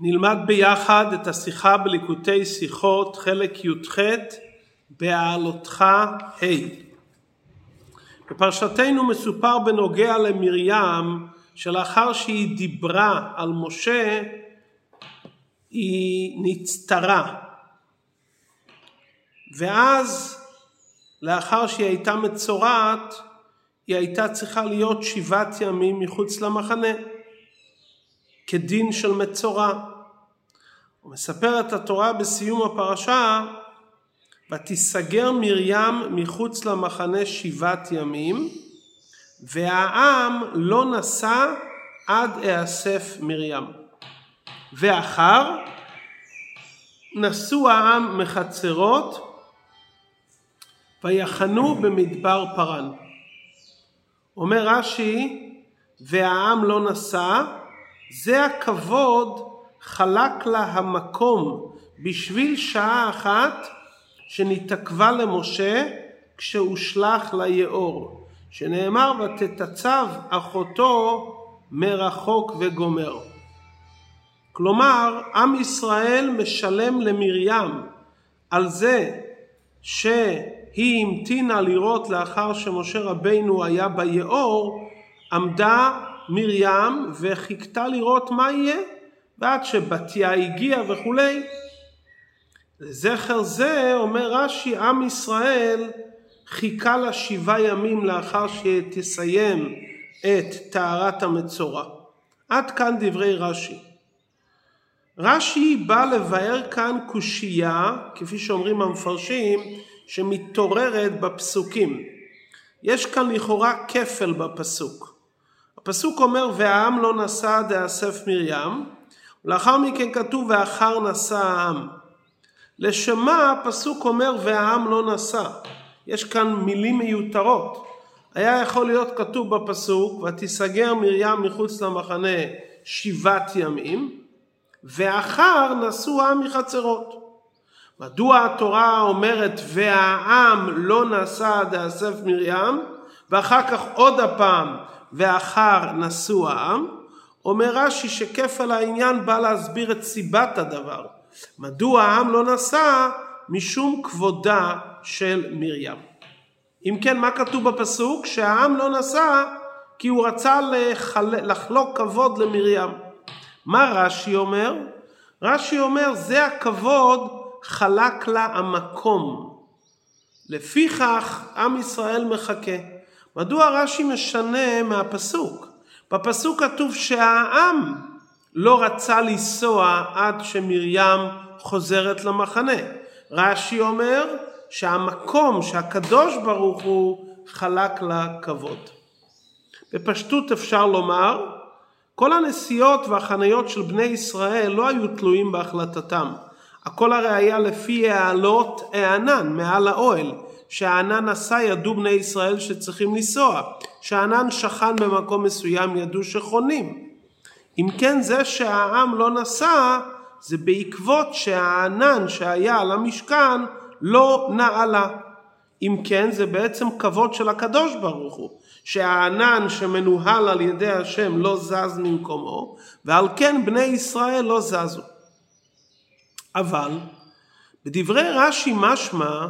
נלמד ביחד את השיחה בליקוטי שיחות, חלק י"ח, בהעלותך ה'. בפרשתנו מסופר בנוגע למרים שלאחר שהיא דיברה על משה היא נצטרה ואז לאחר שהיא הייתה מצורעת היא הייתה צריכה להיות שבעת ימים מחוץ למחנה כדין של מצורע. ומספרת התורה בסיום הפרשה ותיסגר מרים מחוץ למחנה שבעת ימים והעם לא נסע עד אאסף מרים. ואחר נסעו העם מחצרות ויחנו במדבר פרן. אומר רש"י והעם לא נסע זה הכבוד חלק לה המקום בשביל שעה אחת שנתעכבה למשה כשהושלך ליאור, שנאמר ותתצב אחותו מרחוק וגומר. כלומר, עם ישראל משלם למרים על זה שהיא המתינה לראות לאחר שמשה רבינו היה ביאור, עמדה מרים וחיכתה לראות מה יהיה, ועד שבתיה הגיעה וכולי. לזכר זה אומר רש"י עם ישראל חיכה לה שבעה ימים לאחר שתסיים את טהרת המצורע. עד כאן דברי רש"י. רש"י בא לבאר כאן קושייה, כפי שאומרים המפרשים, שמתעוררת בפסוקים. יש כאן לכאורה כפל בפסוק. הפסוק אומר והעם לא נשא דאסף מרים, ולאחר מכן כתוב ואחר נשא העם. לשמה הפסוק אומר והעם לא נשא. יש כאן מילים מיותרות. היה יכול להיות כתוב בפסוק ותיסגר מרים מחוץ למחנה שבעת ימים ואחר נסעו העם מחצרות. מדוע התורה אומרת והעם לא נשא דאסף מרים ואחר כך עוד הפעם ואחר נשוא העם, אומר רש"י שכפל העניין בא להסביר את סיבת הדבר. מדוע העם לא נשא? משום כבודה של מרים. אם כן, מה כתוב בפסוק? שהעם לא נשא כי הוא רצה לחל... לחלוק כבוד למרים. מה רש"י אומר? רש"י אומר זה הכבוד חלק לה המקום. לפיכך עם ישראל מחכה. מדוע רש"י משנה מהפסוק? בפסוק כתוב שהעם לא רצה לנסוע עד שמרים חוזרת למחנה. רש"י אומר שהמקום שהקדוש ברוך הוא חלק לה כבוד. בפשטות אפשר לומר, כל הנסיעות והחניות של בני ישראל לא היו תלויים בהחלטתם. הכל הרי היה לפי העלות הענן מעל האוהל. שהענן נסע ידעו בני ישראל שצריכים לנסוע, שהענן שכן במקום מסוים ידעו שחונים. אם כן זה שהעם לא נסע זה בעקבות שהענן שהיה על המשכן לא נעלה. אם כן זה בעצם כבוד של הקדוש ברוך הוא, שהענן שמנוהל על ידי השם לא זז ממקומו, ועל כן בני ישראל לא זזו. אבל בדברי רש"י משמע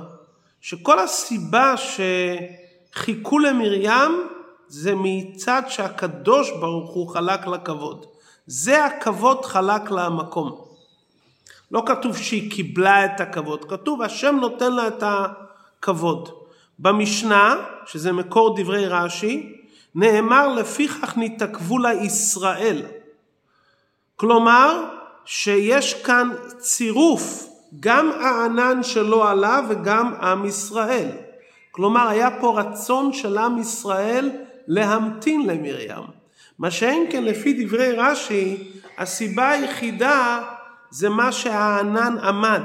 שכל הסיבה שחיכו למרים זה מצד שהקדוש ברוך הוא חלק לה כבוד. זה הכבוד חלק לה המקום. לא כתוב שהיא קיבלה את הכבוד, כתוב השם נותן לה את הכבוד. במשנה, שזה מקור דברי רש"י, נאמר לפיכך נתעכבו לה ישראל. כלומר, שיש כאן צירוף גם הענן שלא עלה וגם עם ישראל. כלומר היה פה רצון של עם ישראל להמתין למרים. מה שאין כן לפי דברי רש"י הסיבה היחידה זה מה שהענן עמד.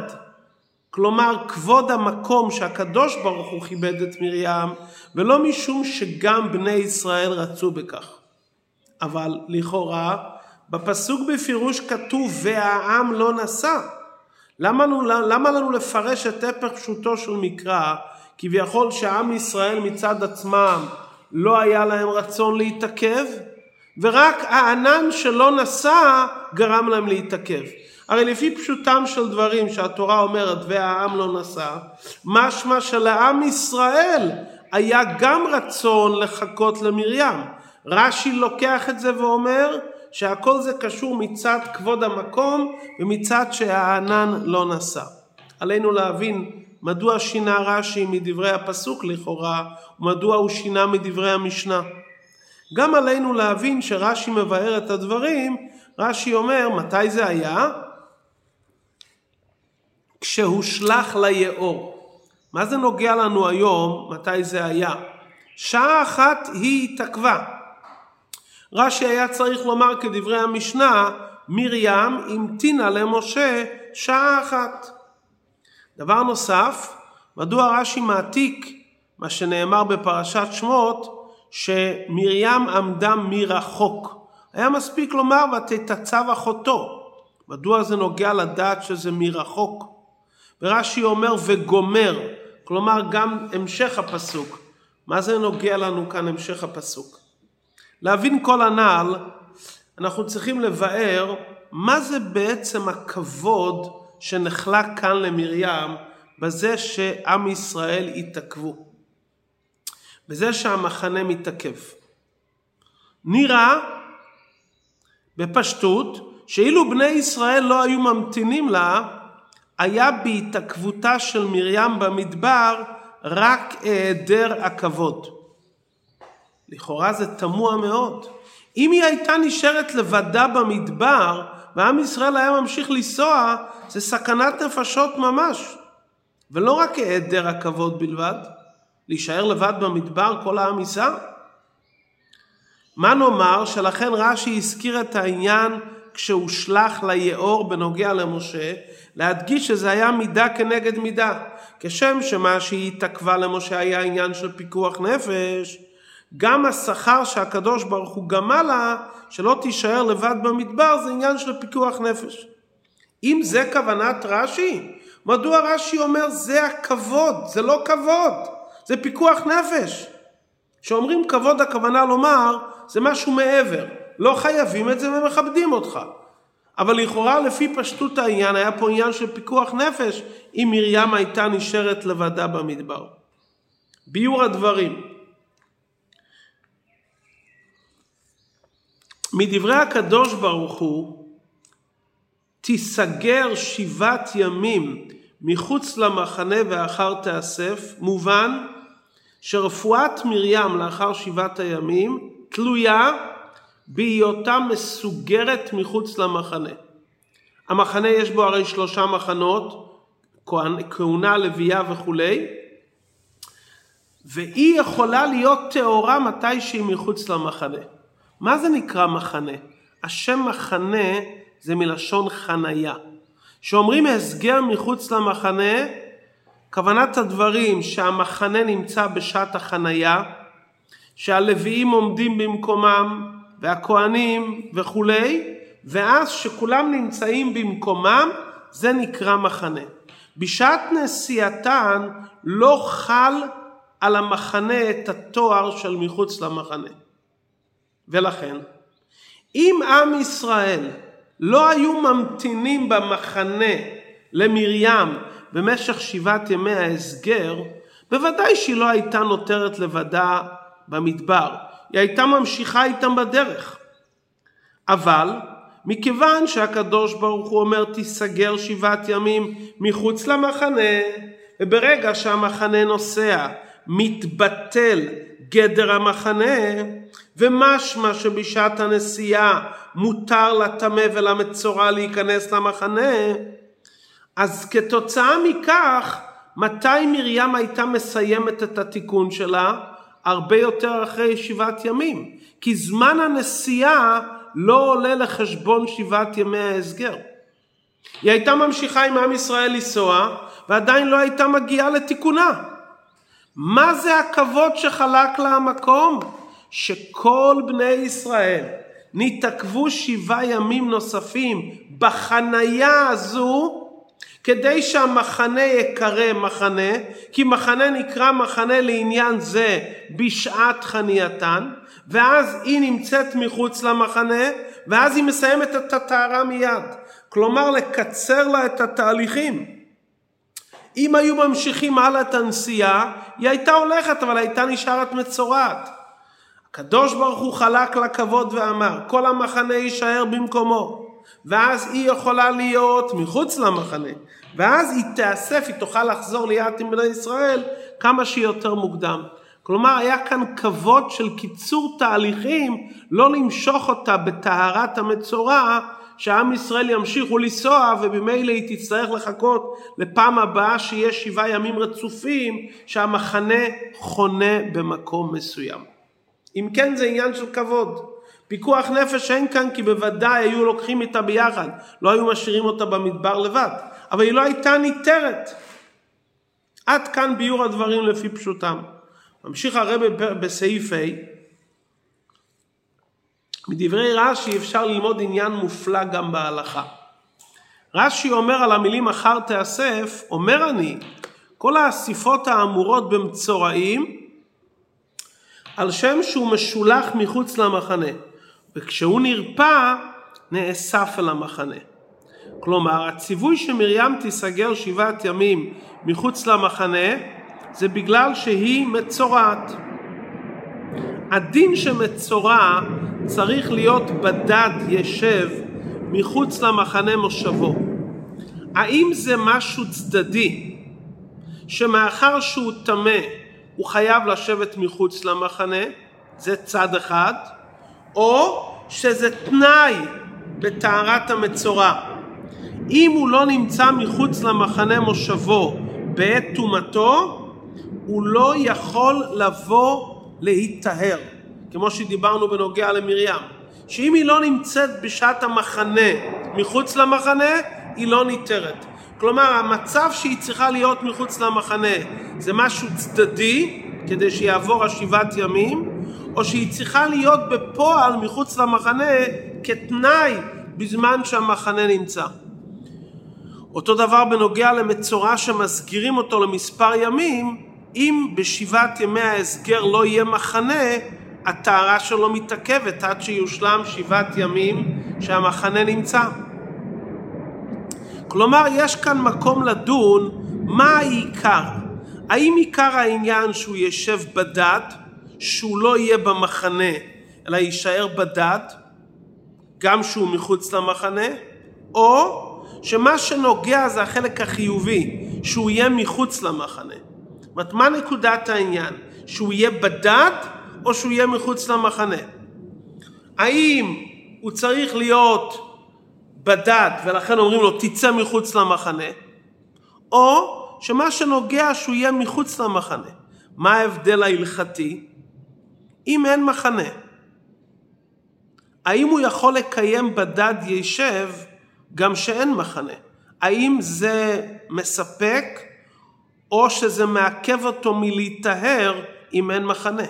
כלומר כבוד המקום שהקדוש ברוך הוא כיבד את מרים ולא משום שגם בני ישראל רצו בכך. אבל לכאורה בפסוק בפירוש כתוב והעם לא נסע למה לנו, למה לנו לפרש את הפך פשוטו של מקרא, כביכול שעם ישראל מצד עצמם לא היה להם רצון להתעכב, ורק הענן שלא נסע גרם להם להתעכב. הרי לפי פשוטם של דברים שהתורה אומרת והעם לא נסע, משמע שלעם ישראל היה גם רצון לחכות למרים. רש"י לוקח את זה ואומר שהכל זה קשור מצד כבוד המקום ומצד שהענן לא נסע. עלינו להבין מדוע שינה רש"י מדברי הפסוק לכאורה ומדוע הוא שינה מדברי המשנה. גם עלינו להבין שרש"י מבאר את הדברים, רש"י אומר מתי זה היה? כשהושלך ליאור. מה זה נוגע לנו היום מתי זה היה? שעה אחת היא התעכבה. רש"י היה צריך לומר כדברי המשנה, מרים המתינה למשה שעה אחת. דבר נוסף, מדוע רש"י מעתיק מה שנאמר בפרשת שמות, שמרים עמדה מרחוק. היה מספיק לומר ותתצב אחותו. מדוע זה נוגע לדעת שזה מרחוק? ורש"י אומר וגומר, כלומר גם המשך הפסוק. מה זה נוגע לנו כאן המשך הפסוק? להבין כל הנ"ל, אנחנו צריכים לבאר מה זה בעצם הכבוד שנחלק כאן למרים בזה שעם ישראל התעכבו. בזה שהמחנה מתעכב. נראה בפשטות שאילו בני ישראל לא היו ממתינים לה, היה בהתעכבותה של מרים במדבר רק היעדר הכבוד. לכאורה זה תמוה מאוד. אם היא הייתה נשארת לבדה במדבר ועם ישראל היה ממשיך לנסוע, זה סכנת נפשות ממש. ולא רק היעדר הכבוד בלבד, להישאר לבד במדבר כל העם ייסע? מה נאמר שלכן רש"י הזכיר את העניין כשהושלך ליאור בנוגע למשה, להדגיש שזה היה מידה כנגד מידה. כשם שמה שהיא התעכבה למשה היה עניין של פיקוח נפש, גם השכר שהקדוש ברוך הוא גמה לה, שלא תישאר לבד במדבר, זה עניין של פיקוח נפש. אם זה כוונת רש"י, מדוע רש"י אומר זה הכבוד? זה לא כבוד, זה פיקוח נפש. כשאומרים כבוד הכוונה לומר זה משהו מעבר. לא חייבים את זה ומכבדים אותך. אבל לכאורה לפי פשטות העניין היה פה עניין של פיקוח נפש אם מרים הייתה נשארת לבדה במדבר. ביור הדברים מדברי הקדוש ברוך הוא תיסגר שבעת ימים מחוץ למחנה ואחר תאסף מובן שרפואת מרים לאחר שבעת הימים תלויה בהיותה מסוגרת מחוץ למחנה. המחנה יש בו הרי שלושה מחנות, כהונה, לוויה וכולי, והיא יכולה להיות טהורה מתי שהיא מחוץ למחנה. מה זה נקרא מחנה? השם מחנה זה מלשון חניה. כשאומרים הסגר מחוץ למחנה, כוונת הדברים שהמחנה נמצא בשעת החנייה, שהלוויים עומדים במקומם, והכהנים וכולי, ואז שכולם נמצאים במקומם, זה נקרא מחנה. בשעת נסיעתן לא חל על המחנה את התואר של מחוץ למחנה. ולכן, אם עם ישראל לא היו ממתינים במחנה למרים במשך שבעת ימי ההסגר, בוודאי שהיא לא הייתה נותרת לבדה במדבר. היא הייתה ממשיכה איתם בדרך. אבל מכיוון שהקדוש ברוך הוא אומר תיסגר שבעת ימים מחוץ למחנה וברגע שהמחנה נוסע מתבטל גדר המחנה ומשמע שבשעת הנסיעה מותר לטמא ולמצורע להיכנס למחנה אז כתוצאה מכך מתי מרים הייתה מסיימת את התיקון שלה? הרבה יותר אחרי שבעת ימים, כי זמן הנסיעה לא עולה לחשבון שבעת ימי ההסגר. היא הייתה ממשיכה עם עם ישראל לנסוע, ועדיין לא הייתה מגיעה לתיקונה. מה זה הכבוד שחלק לה המקום? שכל בני ישראל נתעכבו שבעה ימים נוספים בחנייה הזו, כדי שהמחנה יקרא מחנה, כי מחנה נקרא מחנה לעניין זה בשעת חנייתן, ואז היא נמצאת מחוץ למחנה, ואז היא מסיימת את הטהרה מיד. כלומר לקצר לה את התהליכים. אם היו ממשיכים הלאה את הנסיעה, היא הייתה הולכת אבל הייתה נשארת מצורעת. הקדוש ברוך הוא חלק לה כבוד ואמר, כל המחנה יישאר במקומו. ואז היא יכולה להיות מחוץ למחנה, ואז היא תאסף, היא תוכל לחזור ליד עם בני ישראל כמה שיותר מוקדם. כלומר, היה כאן כבוד של קיצור תהליכים, לא למשוך אותה בטהרת המצורע, שעם ישראל ימשיכו לנסוע וממילא היא תצטרך לחכות לפעם הבאה שיהיה שבעה ימים רצופים שהמחנה חונה במקום מסוים. אם כן זה עניין של כבוד. פיקוח נפש אין כאן כי בוודאי היו לוקחים איתה ביחד, לא היו משאירים אותה במדבר לבד, אבל היא לא הייתה ניתרת. עד כאן ביור הדברים לפי פשוטם. ממשיך הרב בסעיף ה' מדברי רש"י אפשר ללמוד עניין מופלא גם בהלכה. רש"י אומר על המילים אחר תאסף, אומר אני, כל האסיפות האמורות במצורעים, על שם שהוא משולח מחוץ למחנה, וכשהוא נרפא, נאסף אל המחנה. כלומר, הציווי שמרים תיסגר שבעת ימים מחוץ למחנה, זה בגלל שהיא מצורעת. הדין שמצורע צריך להיות בדד ישב מחוץ למחנה מושבו. האם זה משהו צדדי שמאחר שהוא טמא הוא חייב לשבת מחוץ למחנה, זה צד אחד, או שזה תנאי בטהרת המצורע. אם הוא לא נמצא מחוץ למחנה מושבו בעת טומאתו, הוא לא יכול לבוא להיטהר, כמו שדיברנו בנוגע למרים, שאם היא לא נמצאת בשעת המחנה מחוץ למחנה, היא לא ניתרת. כלומר, המצב שהיא צריכה להיות מחוץ למחנה זה משהו צדדי, כדי שיעבור השבעת ימים, או שהיא צריכה להיות בפועל מחוץ למחנה כתנאי בזמן שהמחנה נמצא. אותו דבר בנוגע למצורע שמסגירים אותו למספר ימים, אם בשבעת ימי ההסגר לא יהיה מחנה, הטהרה שלו מתעכבת עד שיושלם שבעת ימים שהמחנה נמצא. כלומר, יש כאן מקום לדון מה העיקר. האם עיקר העניין שהוא ישב בדד, שהוא לא יהיה במחנה, אלא יישאר בדד, גם שהוא מחוץ למחנה, או שמה שנוגע זה החלק החיובי, שהוא יהיה מחוץ למחנה. אומרת, מה נקודת העניין? שהוא יהיה בדד או שהוא יהיה מחוץ למחנה? האם הוא צריך להיות בדד ולכן אומרים לו תצא מחוץ למחנה, או שמה שנוגע שהוא יהיה מחוץ למחנה. מה ההבדל ההלכתי? אם אין מחנה, האם הוא יכול לקיים בדד יישב גם שאין מחנה? האם זה מספק או שזה מעכב אותו מלהיטהר אם אין מחנה?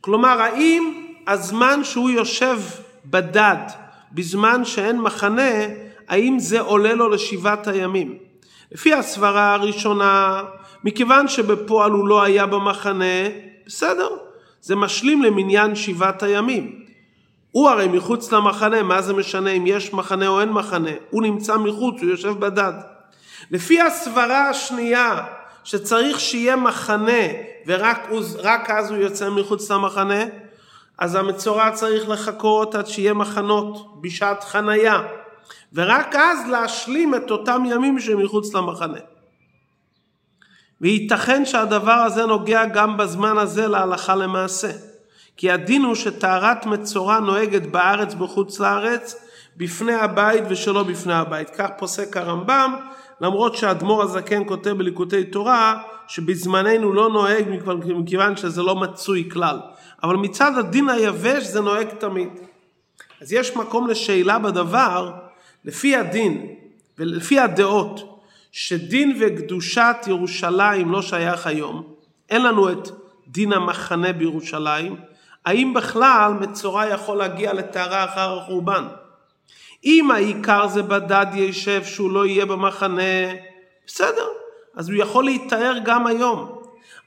כלומר, האם הזמן שהוא יושב בדד בזמן שאין מחנה, האם זה עולה לו לשבעת הימים? לפי הסברה הראשונה, מכיוון שבפועל הוא לא היה במחנה, בסדר, זה משלים למניין שבעת הימים. הוא הרי מחוץ למחנה, מה זה משנה אם יש מחנה או אין מחנה? הוא נמצא מחוץ, הוא יושב בדד. לפי הסברה השנייה, שצריך שיהיה מחנה ורק אז הוא יוצא מחוץ למחנה, אז המצורע צריך לחכות עד שיהיה מחנות בשעת חנייה. ורק אז להשלים את אותם ימים שמחוץ למחנה. וייתכן שהדבר הזה נוגע גם בזמן הזה להלכה למעשה. כי הדין הוא שטהרת מצורע נוהגת בארץ בחוץ לארץ בפני הבית ושלא בפני הבית. כך פוסק הרמב"ם, למרות שהאדמו"ר הזקן כותב בליקוטי תורה שבזמננו לא נוהג מכיוון שזה לא מצוי כלל. אבל מצד הדין היבש זה נוהג תמיד. אז יש מקום לשאלה בדבר, לפי הדין ולפי הדעות שדין וקדושת ירושלים לא שייך היום, אין לנו את דין המחנה בירושלים, האם בכלל מצורע יכול להגיע לטהרה אחר החורבן? אם העיקר זה בדד יישב שהוא לא יהיה במחנה, בסדר, אז הוא יכול להתאר גם היום.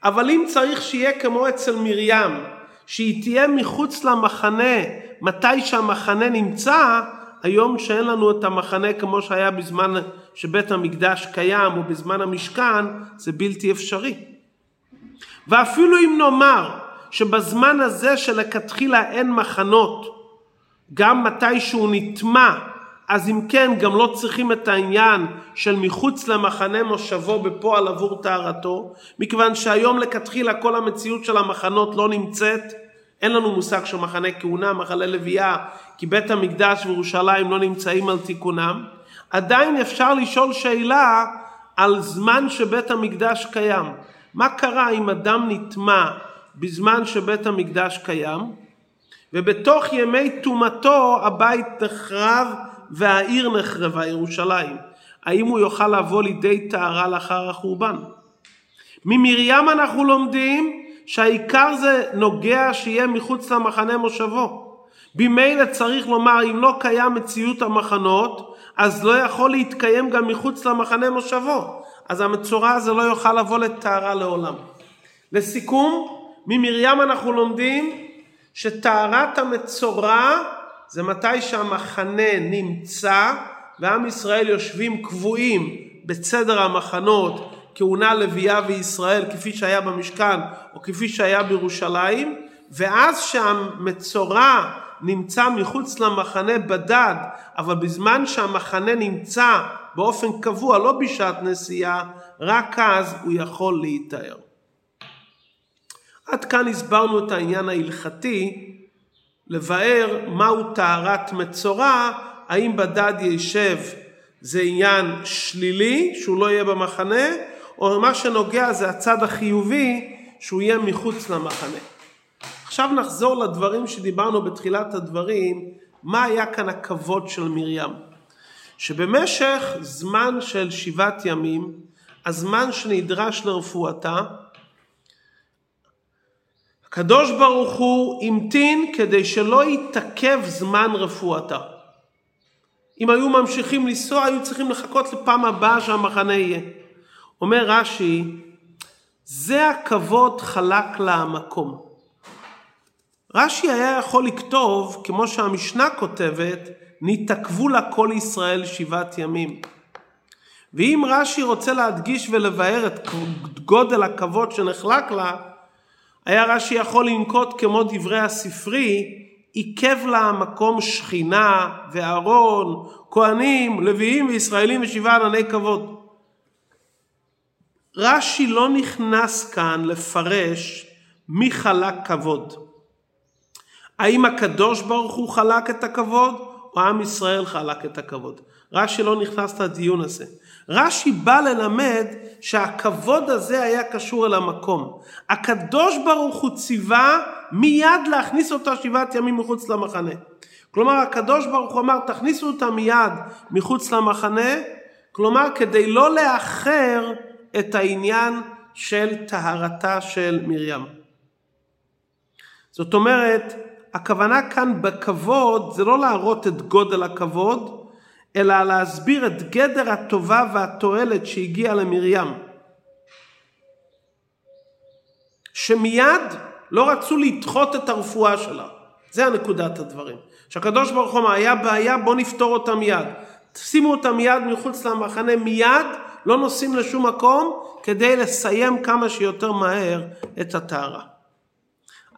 אבל אם צריך שיהיה כמו אצל מרים, שהיא תהיה מחוץ למחנה מתי שהמחנה נמצא, היום שאין לנו את המחנה כמו שהיה בזמן שבית המקדש קיים או בזמן המשכן, זה בלתי אפשרי. ואפילו אם נאמר שבזמן הזה שלכתחילה אין מחנות, גם מתי שהוא נטמע, אז אם כן גם לא צריכים את העניין של מחוץ למחנה מושבו בפועל עבור טהרתו, מכיוון שהיום לכתחילה כל המציאות של המחנות לא נמצאת, אין לנו מושג של מחנה כהונה, מחנה לוויה, כי בית המקדש וירושלים לא נמצאים על תיקונם, עדיין אפשר לשאול שאלה על זמן שבית המקדש קיים. מה קרה אם אדם נטמע בזמן שבית המקדש קיים, ובתוך ימי טומאתו הבית נחרב והעיר נחרבה, ירושלים. האם הוא יוכל לבוא לידי טהרה לאחר החורבן? ממרים אנחנו לומדים שהעיקר זה נוגע שיהיה מחוץ למחנה מושבו. במילא צריך לומר אם לא קיים מציאות המחנות אז לא יכול להתקיים גם מחוץ למחנה מושבו. אז המצורע הזה לא יוכל לבוא לטהרה לעולם. לסיכום, ממרים אנחנו לומדים שטהרת המצורע זה מתי שהמחנה נמצא ועם ישראל יושבים קבועים בסדר המחנות כהונה לוויה וישראל כפי שהיה במשכן או כפי שהיה בירושלים ואז שהמצורע נמצא מחוץ למחנה בדד אבל בזמן שהמחנה נמצא באופן קבוע לא בשעת נסיעה רק אז הוא יכול להיטהר. עד כאן הסברנו את העניין ההלכתי לבאר מהו טהרת מצורע, האם בדד יישב זה עניין שלילי שהוא לא יהיה במחנה או מה שנוגע זה הצד החיובי שהוא יהיה מחוץ למחנה. עכשיו נחזור לדברים שדיברנו בתחילת הדברים, מה היה כאן הכבוד של מרים. שבמשך זמן של שבעת ימים, הזמן שנדרש לרפואתה, הקדוש ברוך הוא המתין כדי שלא יתעכב זמן רפואתה. אם היו ממשיכים לנסוע, היו צריכים לחכות לפעם הבאה שהמחנה יהיה. אומר רש"י, זה הכבוד חלק לה המקום. רש"י היה יכול לכתוב, כמו שהמשנה כותבת, נתעכבו לה כל ישראל שבעת ימים. ואם רש"י רוצה להדגיש ולבאר את גודל הכבוד שנחלק לה, היה רש"י יכול לנקוט כמו דברי הספרי, עיכב לה מקום שכינה ואהרון, כהנים, לוויים וישראלים ושבעה ענני כבוד. רש"י לא נכנס כאן לפרש מי חלק כבוד. האם הקדוש ברוך הוא חלק את הכבוד או עם ישראל חלק את הכבוד? רש"י לא נכנס לדיון הזה. רש"י בא ללמד שהכבוד הזה היה קשור אל המקום. הקדוש ברוך הוא ציווה מיד להכניס אותה שבעת ימים מחוץ למחנה. כלומר הקדוש ברוך הוא אמר תכניסו אותה מיד מחוץ למחנה, כלומר כדי לא לאחר את העניין של טהרתה של מרים. זאת אומרת, הכוונה כאן בכבוד זה לא להראות את גודל הכבוד, אלא להסביר את גדר הטובה והתועלת שהגיעה למרים. שמיד לא רצו לדחות את הרפואה שלה. זה הנקודת הדברים. שהקדוש ברוך הוא אמר, היה בעיה, בוא נפתור אותה מיד. שימו אותה מיד מחוץ למחנה, מיד, לא נוסעים לשום מקום, כדי לסיים כמה שיותר מהר את הטהרה.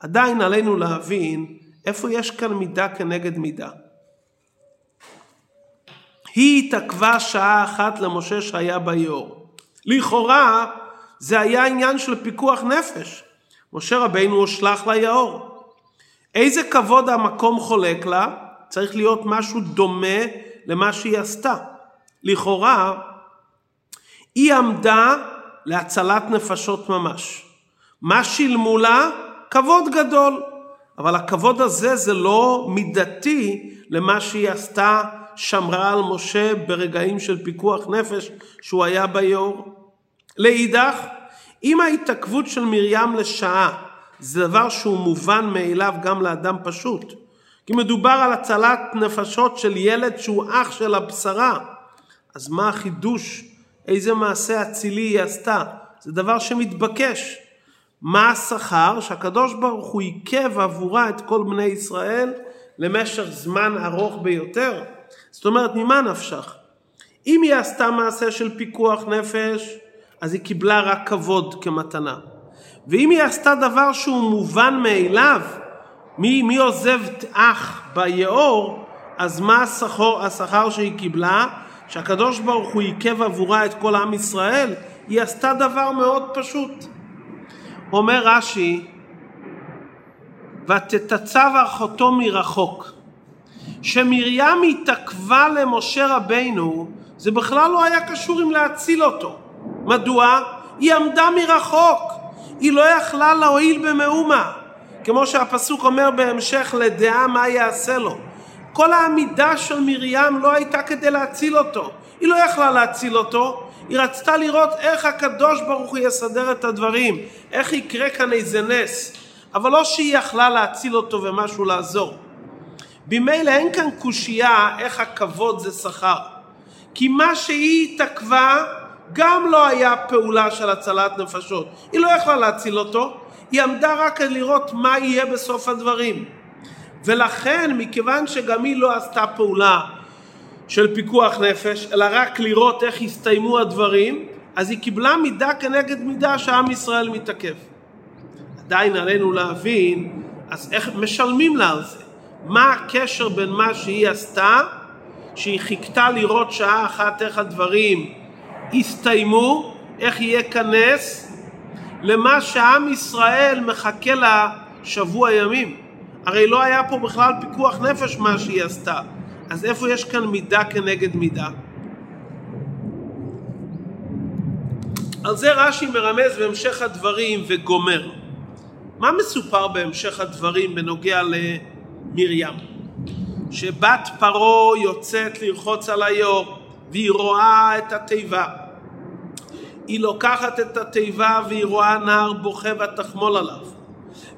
עדיין עלינו להבין איפה יש כאן מידה כנגד מידה. היא התעכבה שעה אחת למשה שהיה ביאור. לכאורה זה היה עניין של פיקוח נפש. משה רבינו הושלך ליאור. איזה כבוד המקום חולק לה? צריך להיות משהו דומה למה שהיא עשתה. לכאורה היא עמדה להצלת נפשות ממש. מה שילמו לה? כבוד גדול. אבל הכבוד הזה זה לא מידתי למה שהיא עשתה שמרה על משה ברגעים של פיקוח נפש שהוא היה ביאור. לאידך, אם ההתעכבות של מרים לשעה זה דבר שהוא מובן מאליו גם לאדם פשוט, כי מדובר על הצלת נפשות של ילד שהוא אח של הבשרה. אז מה החידוש? איזה מעשה אצילי היא עשתה? זה דבר שמתבקש. מה השכר? שהקדוש ברוך הוא עיכב עבורה את כל בני ישראל למשך זמן ארוך ביותר. זאת אומרת, ממה נפשך? אם היא עשתה מעשה של פיקוח נפש, אז היא קיבלה רק כבוד כמתנה. ואם היא עשתה דבר שהוא מובן מאליו, מי, מי עוזב אח ביאור, אז מה השכר, השכר שהיא קיבלה? שהקדוש ברוך הוא עיכב עבורה את כל עם ישראל, היא עשתה דבר מאוד פשוט. אומר רש"י, ותתצב אחותו מרחוק. שמרים התעכבה למשה רבינו, זה בכלל לא היה קשור עם להציל אותו. מדוע? היא עמדה מרחוק. היא לא יכלה להועיל במאומה. כמו שהפסוק אומר בהמשך לדעה מה יעשה לו. כל העמידה של מרים לא הייתה כדי להציל אותו. היא לא יכלה להציל אותו, היא רצתה לראות איך הקדוש ברוך הוא יסדר את הדברים, איך יקרה כאן איזה נס. אבל לא שהיא יכלה להציל אותו ומשהו לעזור. במילא אין כאן קושייה איך הכבוד זה שכר. כי מה שהיא התעכבה גם לא היה פעולה של הצלת נפשות. היא לא יכלה להציל אותו, היא עמדה רק לראות מה יהיה בסוף הדברים. ולכן, מכיוון שגם היא לא עשתה פעולה של פיקוח נפש, אלא רק לראות איך הסתיימו הדברים, אז היא קיבלה מידה כנגד מידה שעם ישראל מתעכב. עדיין עלינו להבין, אז איך משלמים לה על זה? מה הקשר בין מה שהיא עשתה, שהיא חיכתה לראות שעה אחת איך הדברים יסתיימו, איך יהיה כנס, למה שעם ישראל מחכה לה שבוע ימים. הרי לא היה פה בכלל פיקוח נפש מה שהיא עשתה. אז איפה יש כאן מידה כנגד מידה? על זה רש"י מרמז בהמשך הדברים וגומר. מה מסופר בהמשך הדברים בנוגע למרים? שבת פרעה יוצאת לרחוץ על היור והיא רואה את התיבה. היא לוקחת את התיבה והיא רואה נער בוכה ותחמול עליו.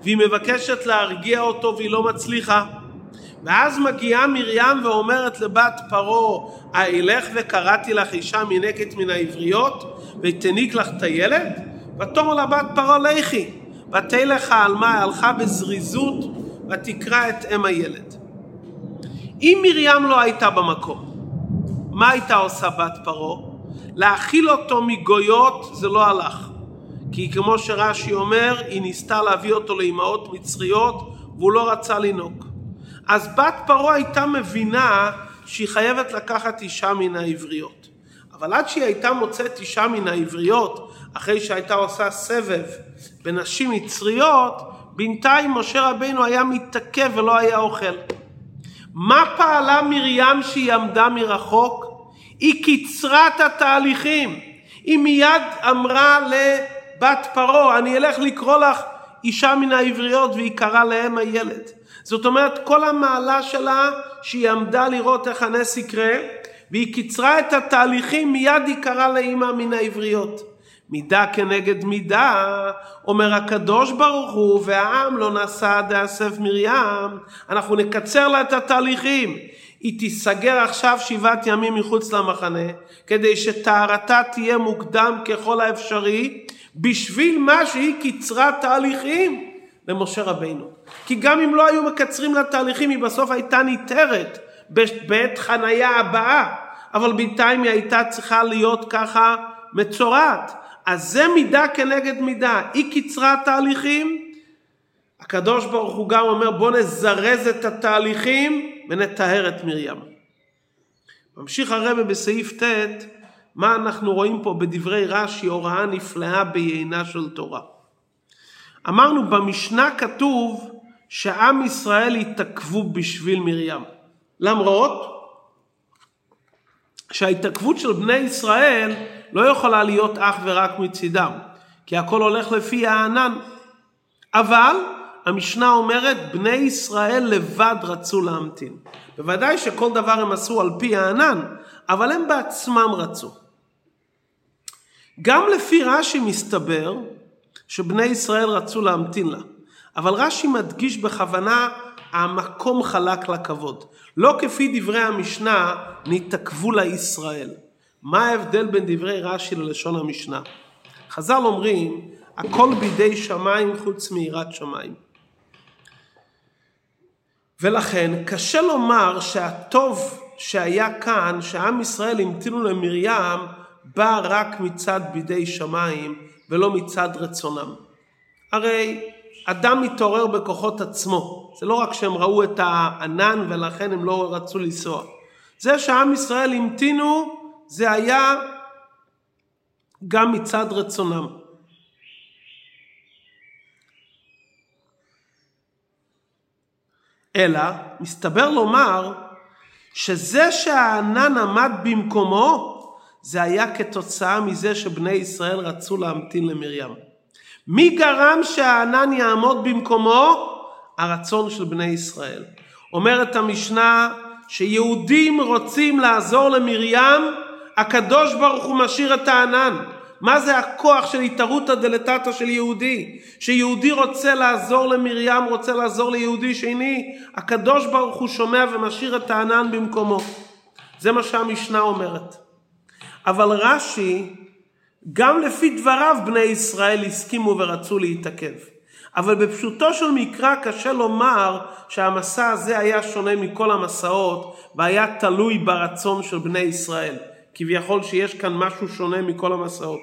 והיא מבקשת להרגיע אותו והיא לא מצליחה. ואז מגיעה מרים ואומרת לבת פרעה, האלך וקראתי לך אישה מנקת מן העבריות, ותניק לך את הילד? ותאמר לה בת פרעה לכי, ותלך העלמה, הלכה בזריזות, ותקרא את אם הילד. אם מרים לא הייתה במקום, מה הייתה עושה בת פרעה? להאכיל אותו מגויות זה לא הלך. כי כמו שרש"י אומר, היא ניסתה להביא אותו לאימהות מצריות והוא לא רצה לנהוג. אז בת פרעה הייתה מבינה שהיא חייבת לקחת אישה מן העבריות. אבל עד שהיא הייתה מוצאת אישה מן העבריות, אחרי שהייתה עושה סבב בנשים מצריות, בינתיים משה רבינו היה מתעכב ולא היה אוכל. מה פעלה מרים שהיא עמדה מרחוק? היא קיצרה את התהליכים. היא מיד אמרה לבת פרעה, אני אלך לקרוא לך אישה מן העבריות והיא קראה לאם הילד. זאת אומרת, כל המעלה שלה, שהיא עמדה לראות איך הנס יקרה, והיא קיצרה את התהליכים, מיד היא קראה לאימא מן העבריות. מידה כנגד מידה, אומר הקדוש ברוך הוא, והעם לא נשא דאסף מרים, אנחנו נקצר לה את התהליכים. היא תיסגר עכשיו שבעת ימים מחוץ למחנה, כדי שטהרתה תהיה מוקדם ככל האפשרי, בשביל מה שהיא קיצרה תהליכים למשה רבינו. כי גם אם לא היו מקצרים לה תהליכים, היא בסוף הייתה ניתרת בעת חניה הבאה, אבל בינתיים היא הייתה צריכה להיות ככה מצורעת. אז זה מידה כנגד מידה. היא קיצרה תהליכים, הקדוש ברוך הוא גם אומר בוא נזרז את התהליכים ונטהר את מרים. ממשיך הרבה בסעיף ט' מה אנחנו רואים פה בדברי רש"י הוראה נפלאה בעיינה של תורה. אמרנו במשנה כתוב שעם ישראל התעכבו בשביל מרים. למרות שההתעכבות של בני ישראל לא יכולה להיות אך ורק מצידם, כי הכל הולך לפי הענן. אבל המשנה אומרת, בני ישראל לבד רצו להמתין. בוודאי שכל דבר הם עשו על פי הענן, אבל הם בעצמם רצו. גם לפי רש"י מסתבר שבני ישראל רצו להמתין לה. אבל רש"י מדגיש בכוונה המקום חלק לכבוד. לא כפי דברי המשנה, נתעכבו לישראל. מה ההבדל בין דברי רש"י ללשון המשנה? חז"ל אומרים, הכל בידי שמיים חוץ מיראת שמיים. ולכן קשה לומר שהטוב שהיה כאן, שעם ישראל המתינו למרים, בא רק מצד בידי שמיים ולא מצד רצונם. הרי אדם מתעורר בכוחות עצמו. זה לא רק שהם ראו את הענן ולכן הם לא רצו לנסוע. זה שעם ישראל המתינו, זה היה גם מצד רצונם. אלא, מסתבר לומר שזה שהענן עמד במקומו, זה היה כתוצאה מזה שבני ישראל רצו להמתין למרים. מי גרם שהענן יעמוד במקומו? הרצון של בני ישראל. אומרת המשנה שיהודים רוצים לעזור למרים, הקדוש ברוך הוא משאיר את הענן. מה זה הכוח של התערותא דלתתא של יהודי? שיהודי רוצה לעזור למרים, רוצה לעזור ליהודי שני, הקדוש ברוך הוא שומע ומשאיר את הענן במקומו. זה מה שהמשנה אומרת. אבל רש"י, גם לפי דבריו בני ישראל הסכימו ורצו להתעכב. אבל בפשוטו של מקרא קשה לומר שהמסע הזה היה שונה מכל המסעות והיה תלוי ברצון של בני ישראל. כביכול שיש כאן משהו שונה מכל המסעות.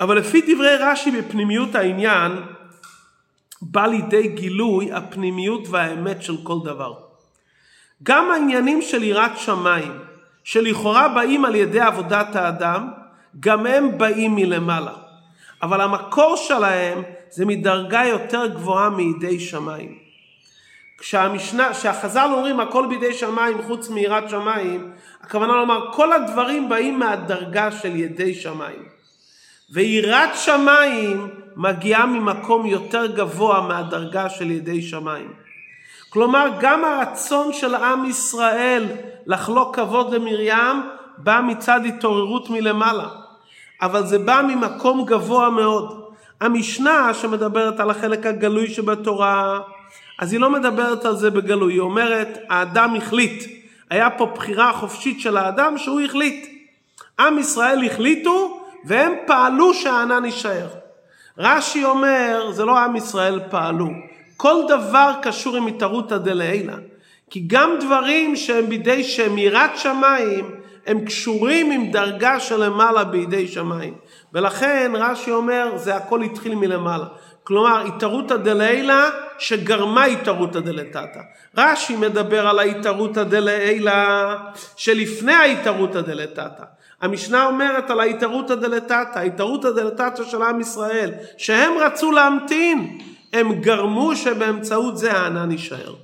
אבל לפי דברי רש"י בפנימיות העניין, בא לידי גילוי הפנימיות והאמת של כל דבר. גם העניינים של יראת שמיים, שלכאורה באים על ידי עבודת האדם, גם הם באים מלמעלה. אבל המקור שלהם זה מדרגה יותר גבוהה מידי שמיים. כשהמשנה, כשהחז"ל אומרים הכל בידי שמיים חוץ מיראת שמיים, הכוונה לומר כל הדברים באים מהדרגה של ידי שמיים. ויראת שמיים מגיעה ממקום יותר גבוה מהדרגה של ידי שמיים. כלומר גם הרצון של עם ישראל לחלוק כבוד למרים בא מצד התעוררות מלמעלה. אבל זה בא ממקום גבוה מאוד. המשנה שמדברת על החלק הגלוי שבתורה, אז היא לא מדברת על זה בגלוי, היא אומרת האדם החליט. היה פה בחירה חופשית של האדם שהוא החליט. עם ישראל החליטו והם פעלו שהענן יישאר. רש"י אומר, זה לא עם ישראל פעלו. כל דבר קשור עם התערותא דלעילא. כי גם דברים שהם בידי שהם יראת שמיים, הם קשורים עם דרגה שלמעלה בידי שמיים. ולכן רש"י אומר, זה הכל התחיל מלמעלה. כלומר, התערותא דלעילא שגרמה התערותא דלתתא. רש"י מדבר על ההתערותא דלעילא שלפני ההתערותא דלתתא. המשנה אומרת על ההתערותא דלתתא, ההתערותא דלתתא של עם ישראל, שהם רצו להמתין, הם גרמו שבאמצעות זה הענן יישאר.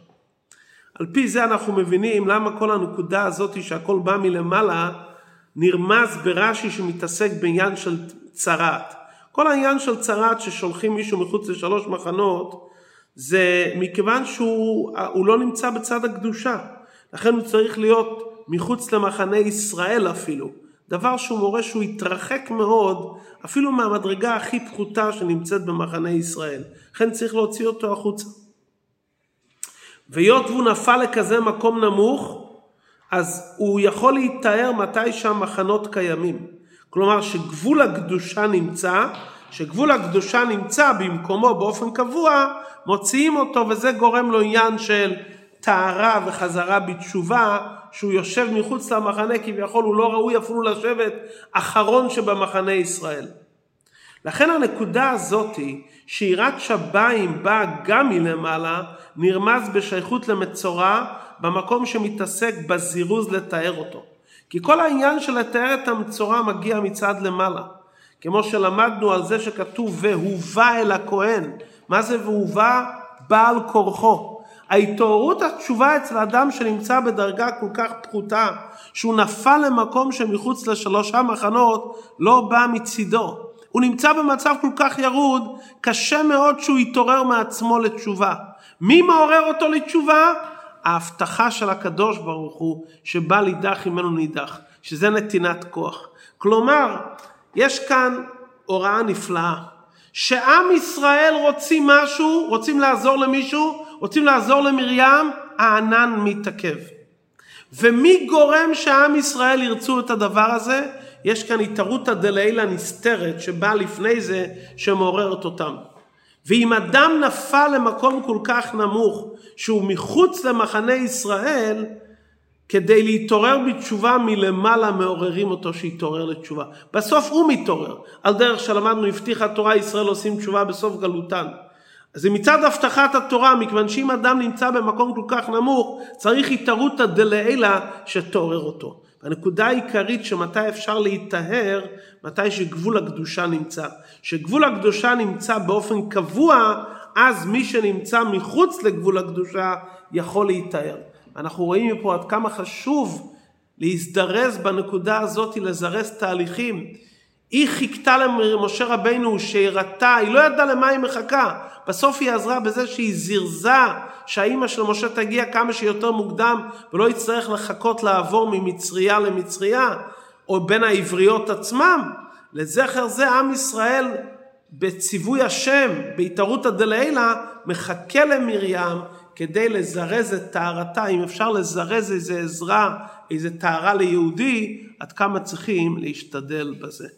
על פי זה אנחנו מבינים למה כל הנקודה הזאת שהכל בא מלמעלה נרמז ברש"י שמתעסק בעניין של צרעת. כל העניין של צרעת ששולחים מישהו מחוץ לשלוש מחנות זה מכיוון שהוא לא נמצא בצד הקדושה. לכן הוא צריך להיות מחוץ למחנה ישראל אפילו. דבר שהוא מורה שהוא התרחק מאוד אפילו מהמדרגה הכי פחותה שנמצאת במחנה ישראל. לכן צריך להוציא אותו החוצה. והיות והוא נפל לכזה מקום נמוך, אז הוא יכול להתאר מתי שהמחנות קיימים. כלומר שגבול הקדושה נמצא, שגבול הקדושה נמצא במקומו באופן קבוע, מוציאים אותו וזה גורם לו עניין של טהרה וחזרה בתשובה, שהוא יושב מחוץ למחנה כביכול הוא לא ראוי אפילו לשבת אחרון שבמחנה ישראל. לכן הנקודה הזאתי שיראת שביים באה גם מלמעלה נרמז בשייכות למצורע במקום שמתעסק בזירוז לתאר אותו. כי כל העניין של לתאר את המצורע מגיע מצד למעלה. כמו שלמדנו על זה שכתוב והובא אל הכהן. מה זה והובא? בעל כורחו. ההתעוררות התשובה אצל אדם שנמצא בדרגה כל כך פחותה, שהוא נפל למקום שמחוץ לשלושה מחנות, לא בא מצידו. הוא נמצא במצב כל כך ירוד, קשה מאוד שהוא יתעורר מעצמו לתשובה. מי מעורר אותו לתשובה? ההבטחה של הקדוש ברוך הוא שבא לידך ממנו נידח, שזה נתינת כוח. כלומר, יש כאן הוראה נפלאה, שעם ישראל רוצים משהו, רוצים לעזור למישהו, רוצים לעזור למרים, הענן מתעכב. ומי גורם שעם ישראל ירצו את הדבר הזה? יש כאן התערותא דלעילא נסתרת שבאה לפני זה שמעוררת אותם. ואם אדם נפל למקום כל כך נמוך שהוא מחוץ למחנה ישראל, כדי להתעורר בתשובה מלמעלה מעוררים אותו שיתעורר לתשובה. בסוף הוא מתעורר. על דרך שלמדנו הבטיחה תורה ישראל עושים תשובה בסוף גלותן. אז זה מצד הבטחת התורה, מכיוון שאם אדם נמצא במקום כל כך נמוך, צריך התערותא דלעילא שתעורר אותו. הנקודה העיקרית שמתי אפשר להיטהר, מתי שגבול הקדושה נמצא. שגבול הקדושה נמצא באופן קבוע, אז מי שנמצא מחוץ לגבול הקדושה יכול להיטהר. אנחנו רואים מפה עד כמה חשוב להזדרז בנקודה הזאת, לזרז תהליכים. היא חיכתה למשה רבינו שהראתה, היא לא ידעה למה היא מחכה. בסוף היא עזרה בזה שהיא זירזה שהאימא של משה תגיע כמה שיותר מוקדם ולא יצטרך לחכות לעבור ממצריה למצריה או בין העבריות עצמם. לזכר זה עם ישראל בציווי השם, בהתערותא דלעילא, מחכה למרים כדי לזרז את טהרתה, אם אפשר לזרז איזה עזרה, איזה טהרה ליהודי, עד כמה צריכים להשתדל בזה.